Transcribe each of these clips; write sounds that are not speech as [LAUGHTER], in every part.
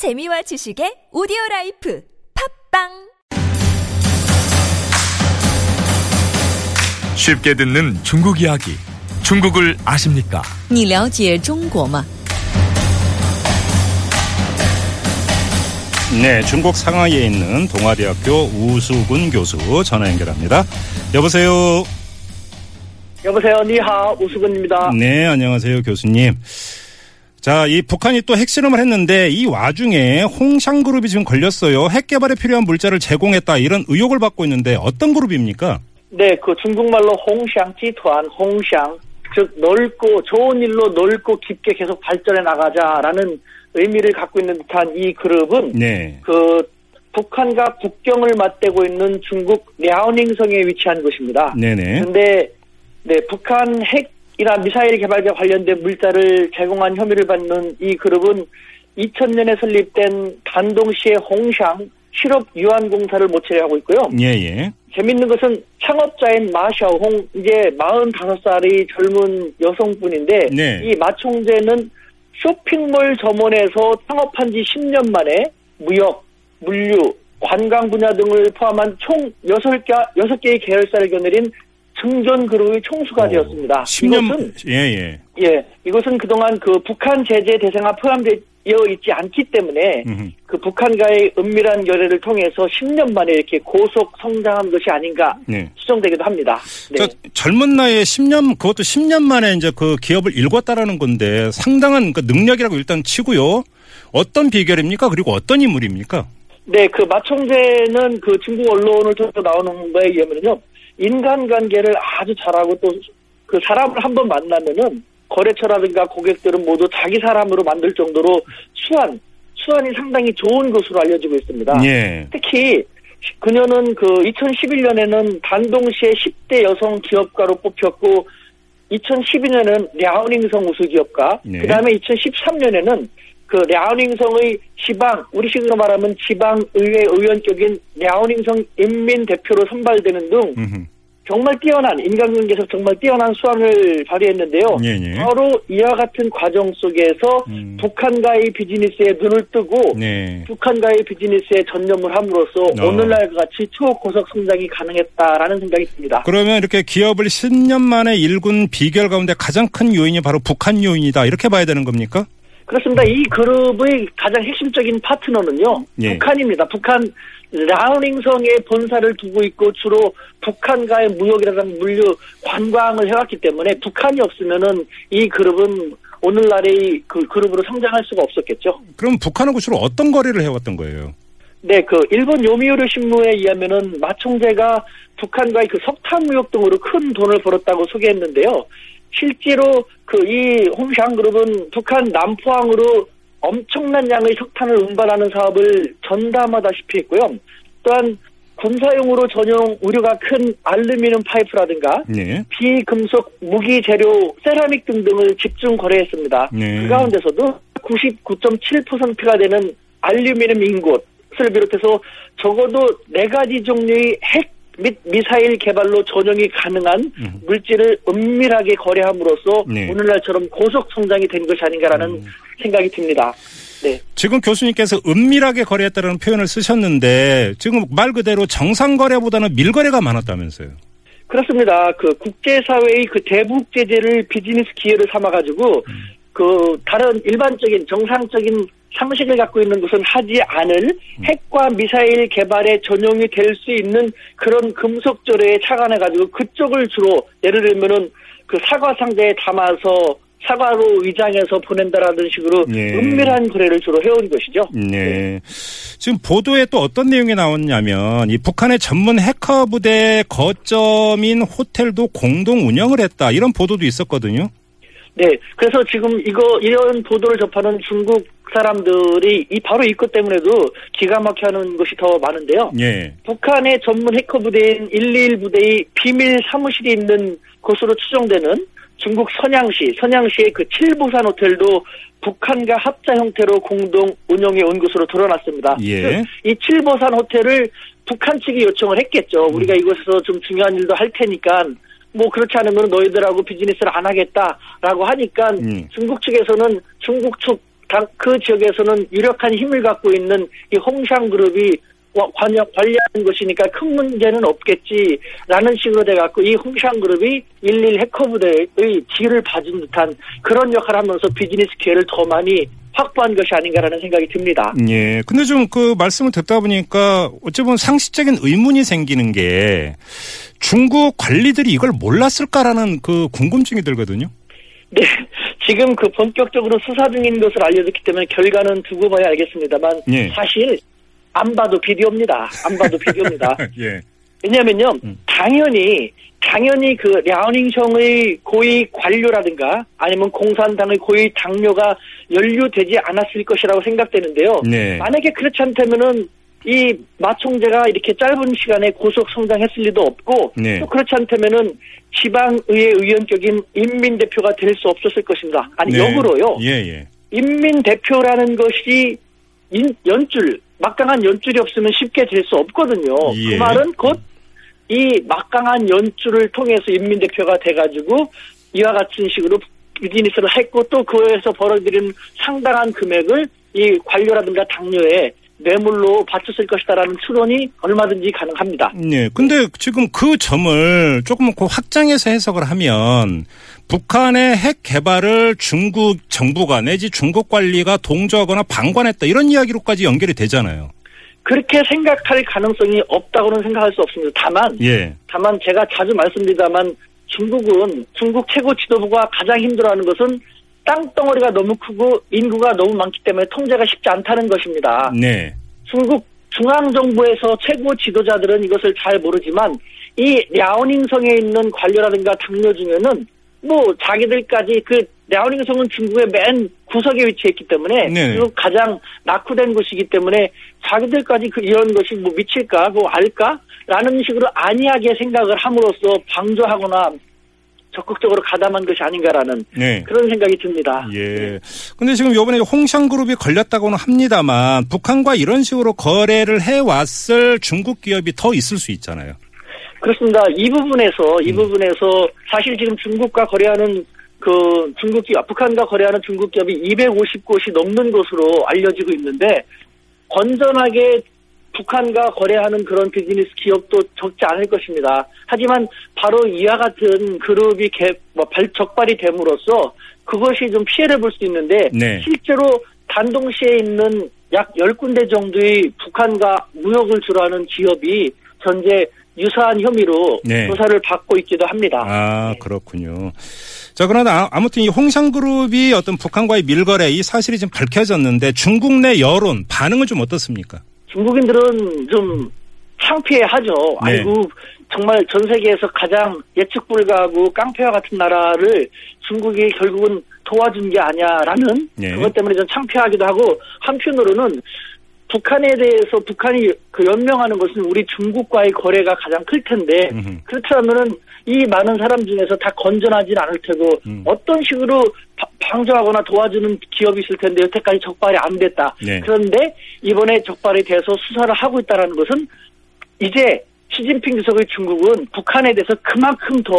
재미와 지식의 오디오 라이프 팝빵 쉽게 듣는 중국 이야기. 중국을 아십니까? 你了解中国吗？ 네, 중국 상하이에 있는 동아대학교 우수군 교수 전화 연결합니다. 여보세요. 여보세요. 니하 우수근입니다. 네, 안녕하세요, 교수님. 자, 이 북한이 또 핵실험을 했는데 이 와중에 홍샹 그룹이 지금 걸렸어요. 핵 개발에 필요한 물자를 제공했다 이런 의혹을 받고 있는데 어떤 그룹입니까? 네, 그 중국말로 홍샹 지투안 홍샹 즉 넓고 좋은 일로 넓고 깊게 계속 발전해 나가자라는 의미를 갖고 있는 듯한 이 그룹은 네. 그 북한과 국경을 맞대고 있는 중국 랴오닝성에 위치한 곳입니다. 네네. 그런데 네, 북한 핵 이나 미사일 개발과 관련된 물자를 제공한 혐의를 받는 이 그룹은 2000년에 설립된 단동시의 홍샹 실업 유한 공사를 모체로 하고 있고요. 예, 예. 재밌는 것은 창업자인 마샤홍 이제 45살의 젊은 여성분인데 네. 이 마 총재는 쇼핑몰 점원에서 창업한 지 10년 만에 무역, 물류, 관광 분야 등을 포함한 총 6개, 6개의 계열사를 겨누린 증전 그룹의 총수가 되었습니다. 10년. 이것은 예, 예. 예, 이것은 그동안 그 북한 제재 대상화 포함되어 있지 않기 때문에 음흠. 그 북한과의 은밀한 결례를 통해서 10년 만에 이렇게 고속 성장한 것이 아닌가 네. 추정되기도 합니다. 네. 저 젊은 나이에 10년 그것도 10년 만에 이제 그 기업을 일궜다라는 건데 상당한 그 능력이라고 일단 치고요. 어떤 비결입니까? 그리고 어떤 인물입니까? 네, 그 마총재는 그 중국 언론을 통해서 나오는 거에 의하면요. 인간관계를 아주 잘하고 또 그 사람을 한번 만나면은 거래처라든가 고객들은 모두 자기 사람으로 만들 정도로 수완, 수완이 상당히 좋은 것으로 알려지고 있습니다. 예. 특히 그녀는 그 2011년에는 단동시의 10대 여성 기업가로 뽑혔고 2012년에는 랴오닝성 우수 기업가, 네. 그다음에 2013년에는 그 랴오닝성의 지방 우리 식으로 말하면 지방 의회 의원격인 랴오닝성 인민 대표로 선발되는 등 음흠. 정말 뛰어난 인간관계에서 정말 뛰어난 수완을 발휘했는데요. 예, 예. 바로 이와 같은 과정 속에서 음. 북한과의 비즈니스에 눈을 뜨고 네. 북한과의 비즈니스에 전념을 함으로써 어. 오늘날 같이 초고속 성장이 가능했다라는 생각이 듭니다. 그러면 이렇게 기업을 10년 만에 일군 비결 가운데 가장 큰 요인이 바로 북한 요인이다. 이렇게 봐야 되는 겁니까? 그렇습니다. 이 그룹의 가장 핵심적인 파트너는요. 예. 북한입니다. 북한 라우닝성에 본사를 두고 있고 주로 북한과의 무역이라든가 물류 관광을 해왔기 때문에 북한이 없으면은 이 그룹은 오늘날의 그 그룹으로 성장할 수가 없었겠죠. 그럼 북한하고 주로 어떤 거래를 해왔던 거예요? 네, 그 일본 요미우리 신문에 의하면은 마 총재가 북한과의 그 석탄 무역 등으로 큰 돈을 벌었다고 소개했는데요. 실제로 그 이 홍샹 그룹은 북한 남포항으로 엄청난 양의 석탄을 운반하는 사업을 전담하다시피 했고요. 또한 군사용으로 전용 우려가 큰 알루미늄 파이프라든가 네. 비금속 무기 재료 세라믹 등등을 집중 거래했습니다. 네. 그 가운데서도 99.7%가 되는 알루미늄 인곳을 비롯해서 적어도 네 가지 종류의 핵 및 미사일 개발로 전용이 가능한 음. 물질을 은밀하게 거래함으로써 네. 음. 오늘날처럼 고속 성장이 된 것이 아닌가라는 생각이 듭니다. 네. 지금 교수님께서 은밀하게 거래했다는 표현을 쓰셨는데 지금 말 그대로 정상 거래보다는 밀거래가 많았다면서요. 그렇습니다. 그 국제사회의 그 대북 제재를 비즈니스 기회를 삼아가지고 그 다른 일반적인 정상적인 상식을 갖고 있는 것은 하지 않을 핵과 미사일 개발에 전용이 될 수 있는 그런 금속 조례에 착안해 가지고 그쪽을 주로 예를 들면은 그 사과 상자에 담아서 사과로 위장해서 보낸다라는 식으로 예. 은밀한 거래를 주로 해온 것이죠. 네. 지금 보도에 또 어떤 내용이 나왔냐면 이 북한의 전문 해커 부대 거점인 호텔도 공동 운영을 했다 이런 보도도 있었거든요. 네, 그래서 지금 이거 이런 보도를 접하는 중국 사람들이 이 바로 이것 때문에도 기가 막혀하는 것이 더 많은데요. 예. 북한의 전문 해커 부대인 121 부대의 비밀 사무실이 있는 곳으로 추정되는 중국 선양시, 선양시의 그 칠보산 호텔도 북한과 합자 형태로 공동 운영해 온 것으로 드러났습니다. 예. 즉, 이 칠보산 호텔을 북한 측이 요청을 했겠죠. 우리가 이곳에서 좀 중요한 일도 할 테니까 뭐 그렇지 않으면 너희들하고 비즈니스를 안 하겠다라고 하니까 음. 중국 측에서는 중국 측 당- 그 지역에서는 유력한 힘을 갖고 있는 이 홍샹 그룹이 와- 관여, 관리하는 것이니까 큰 문제는 없겠지라는 식으로 돼갖고 이 홍샹그룹이 11 해커부대의 뒤를 봐준 듯한 그런 역할을 하면서 비즈니스 기회를 더 많이 확보한 것이 아닌가라는 생각이 듭니다. 예. 근데 좀 그 말씀을 듣다 보니까 어찌 보면 상식적인 의문이 생기는 게 중국 관리들이 이걸 몰랐을까라는 그 궁금증이 들거든요. 네, 지금 그 본격적으로 수사 중인 것을 알려졌기 때문에 결과는 두고 봐야 알겠습니다만 예. 사실 안 봐도 비디오입니다. 안 봐도 비디오입니다. [LAUGHS] 예. 왜냐면요, 음. 당연히 당연히 그 랴오닝성의 고위 관료라든가 아니면 공산당의 고위 당뇨가 연루되지 않았을 것이라고 생각되는데요. 네. 만약에 그렇지 않다면은 이 마총재가 이렇게 짧은 시간에 고속 성장했을 리도 없고 네. 또 그렇지 않다면은 지방의회 의원격인 인민대표가 될 수 없었을 것입니다. 아니 네. 역으로요. 예, 예. 인민대표라는 것이 인- 연줄 막강한 연줄이 없으면 쉽게 될수 없거든요. 예. 그 말은 곧 이 막강한 연줄을 통해서 인민대표가 돼가지고 이와 같은 식으로 비즈니스를 했고 또 그에서 벌어들인 상당한 금액을 이 관료라든가 당뇨에 뇌물로 바쳤을 것이다라는 추론이 얼마든지 가능합니다. 예. 근데 지금 그 점을 조금 그 확장해서 해석을 하면 북한의 핵 개발을 중국 정부가 내지 중국 관리가 동조하거나 방관했다 이런 이야기로까지 연결이 되잖아요. 그렇게 생각할 가능성이 없다고는 생각할 수 없습니다. 다만 예. 다만 제가 자주 말씀드리다만 중국은 중국 최고 지도부가 가장 힘들어하는 것은 땅덩어리가 너무 크고 인구가 너무 많기 때문에 통제가 쉽지 않다는 것입니다. 네. 중국 중앙정부에서 최고 지도자들은 이것을 잘 모르지만 이 랴오닝성에 있는 관료라든가 당뇨 중에는 뭐 자기들까지 그 랴오닝성은 중국의 맨 구석에 위치했기 때문에 네. 중국 가장 낙후된 곳이기 때문에 자기들까지 그 이런 것이 뭐 미칠까 뭐 알까라는 식으로 안이하게 생각을 함으로써 방조하거나 적극적으로 가담한 것이 아닌가라는 네. 그런 생각이 듭니다. 예. 근데 지금 요번에 홍샹그룹이 걸렸다고는 합니다만 북한과 이런 식으로 거래를 해왔을 중국 기업이 더 있을 수 있잖아요. 그렇습니다. 이 부분에서 음. 이 부분에서 사실 지금 중국과 거래하는 그 중국 기업, 북한과 거래하는 중국 기업이 250곳이 넘는 것으로 알려지고 있는데 건전하게 북한과 거래하는 그런 비즈니스 기업도 적지 않을 것입니다. 하지만 바로 이와 같은 그룹이 개, 뭐 발, 적발이 됨으로써 그것이 좀 피해를 볼 수 있는데 네. 실제로 단동시에 있는 약 10군데 정도의 북한과 무역을 주로 하는 기업이 현재 유사한 혐의로 네. 조사를 받고 있기도 합니다. 아, 그렇군요. 자, 그러나 아- 아무튼 이 홍샹그룹이 어떤 북한과의 밀거래 이 사실이 지금 밝혀졌는데 중국 내 여론 반응은 좀 어떻습니까? 중국인들은 좀 창피해하죠. 네. 아이고 정말 전 세계에서 가장 예측 불가하고 깡패와 같은 나라를 중국이 결국은 도와준 게 아니야라는 네. 그것 때문에 좀 창피하기도 하고 한편으로는 북한에 대해서 북한이 그 연명하는 것은 우리 중국과의 거래가 가장 클 텐데 음흠. 그렇다면은 이 많은 사람 중에서 다 건전하진 않을 테고 음. 어떤 식으로 바- 방조하거나 도와주는 기업이 있을 텐데 여태까지 적발이 안 됐다. 네. 그런데 이번에 적발이 돼서 수사를 하고 있다는 것은 이제 시진핑 주석의 중국은 북한에 대해서 그만큼 더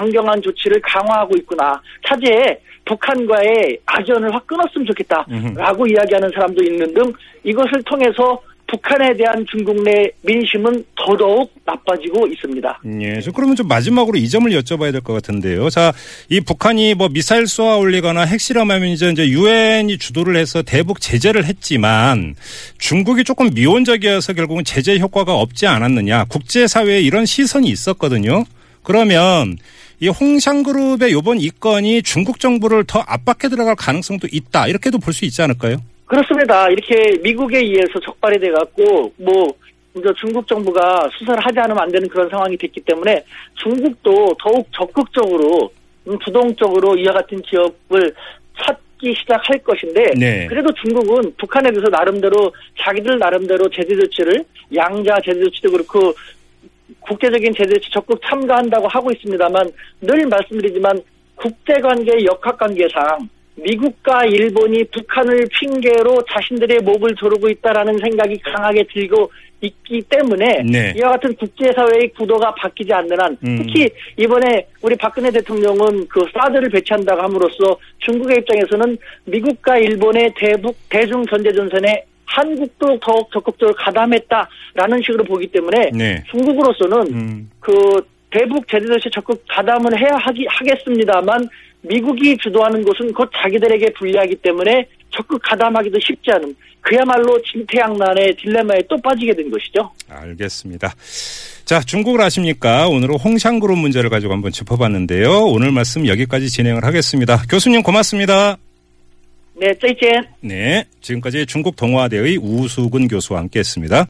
강경한 조치를 강화하고 있구나. 차제에 북한과의 악연을 확 끊었으면 좋겠다라고 이야기하는 사람도 있는 등 이것을 통해서 북한에 대한 중국 내 민심은 더더욱 나빠지고 있습니다. 예. 저 그러면 좀 마지막으로 이 점을 여쭤봐야 될 것 같은데요. 자, 이 북한이 뭐 미사일 쏘아 올리거나 핵실험하면 이제 이제 유엔이 주도를 해서 대북 제재를 했지만 중국이 조금 미온적이어서 결국은 제재 효과가 없지 않았느냐. 국제사회에 이런 시선이 있었거든요. 그러면 이 홍샹그룹의 요번 이건이 중국 정부를 더 압박해 들어갈 가능성도 있다. 이렇게도 볼 수 있지 않을까요? 그렇습니다. 이렇게 미국에 의해서 적발이 돼 갖고 뭐 이제 중국 정부가 수사를 하지 않으면 안 되는 그런 상황이 됐기 때문에 중국도 더욱 적극적으로 음, 주동적으로 이와 같은 기업을 찾기 시작할 것인데 네. 그래도 중국은 북한에 대해서 나름대로 자기들 나름대로 제재 조치를 양자 제재 조치도 그렇고 국제적인 제재 조치 적극 참가한다고 하고 있습니다만 늘 말씀드리지만 국제관계 역학관계상 미국과 일본이 북한을 핑계로 자신들의 목을 조르고 있다라는 생각이 강하게 들고 있기 때문에 네. 이와 같은 국제사회의 구도가 바뀌지 않는 한 음. 특히 이번에 우리 박근혜 대통령은 그 사드를 배치한다고 함으로써 중국의 입장에서는 미국과 일본의 대북 대중 견제 전선에 한국도 더욱 적극적으로 가담했다라는 식으로 보기 때문에 네. 중국으로서는 음. 그 대북 제재 조치에 적극 가담을 해야 하기, 하겠습니다만 미국이 주도하는 것은 곧 자기들에게 불리하기 때문에 적극 가담하기도 쉽지 않은 그야말로 진퇴양난의 딜레마에 또 빠지게 된 것이죠. 알겠습니다. 자, 중국을 아십니까? 오늘은 홍샹그룹 문제를 가지고 한번 짚어봤는데요. 오늘 말씀 여기까지 진행을 하겠습니다. 교수님 고맙습니다. 네, 再见。 네, 지금까지 중국 동아대의 우수근 교수와 함께했습니다.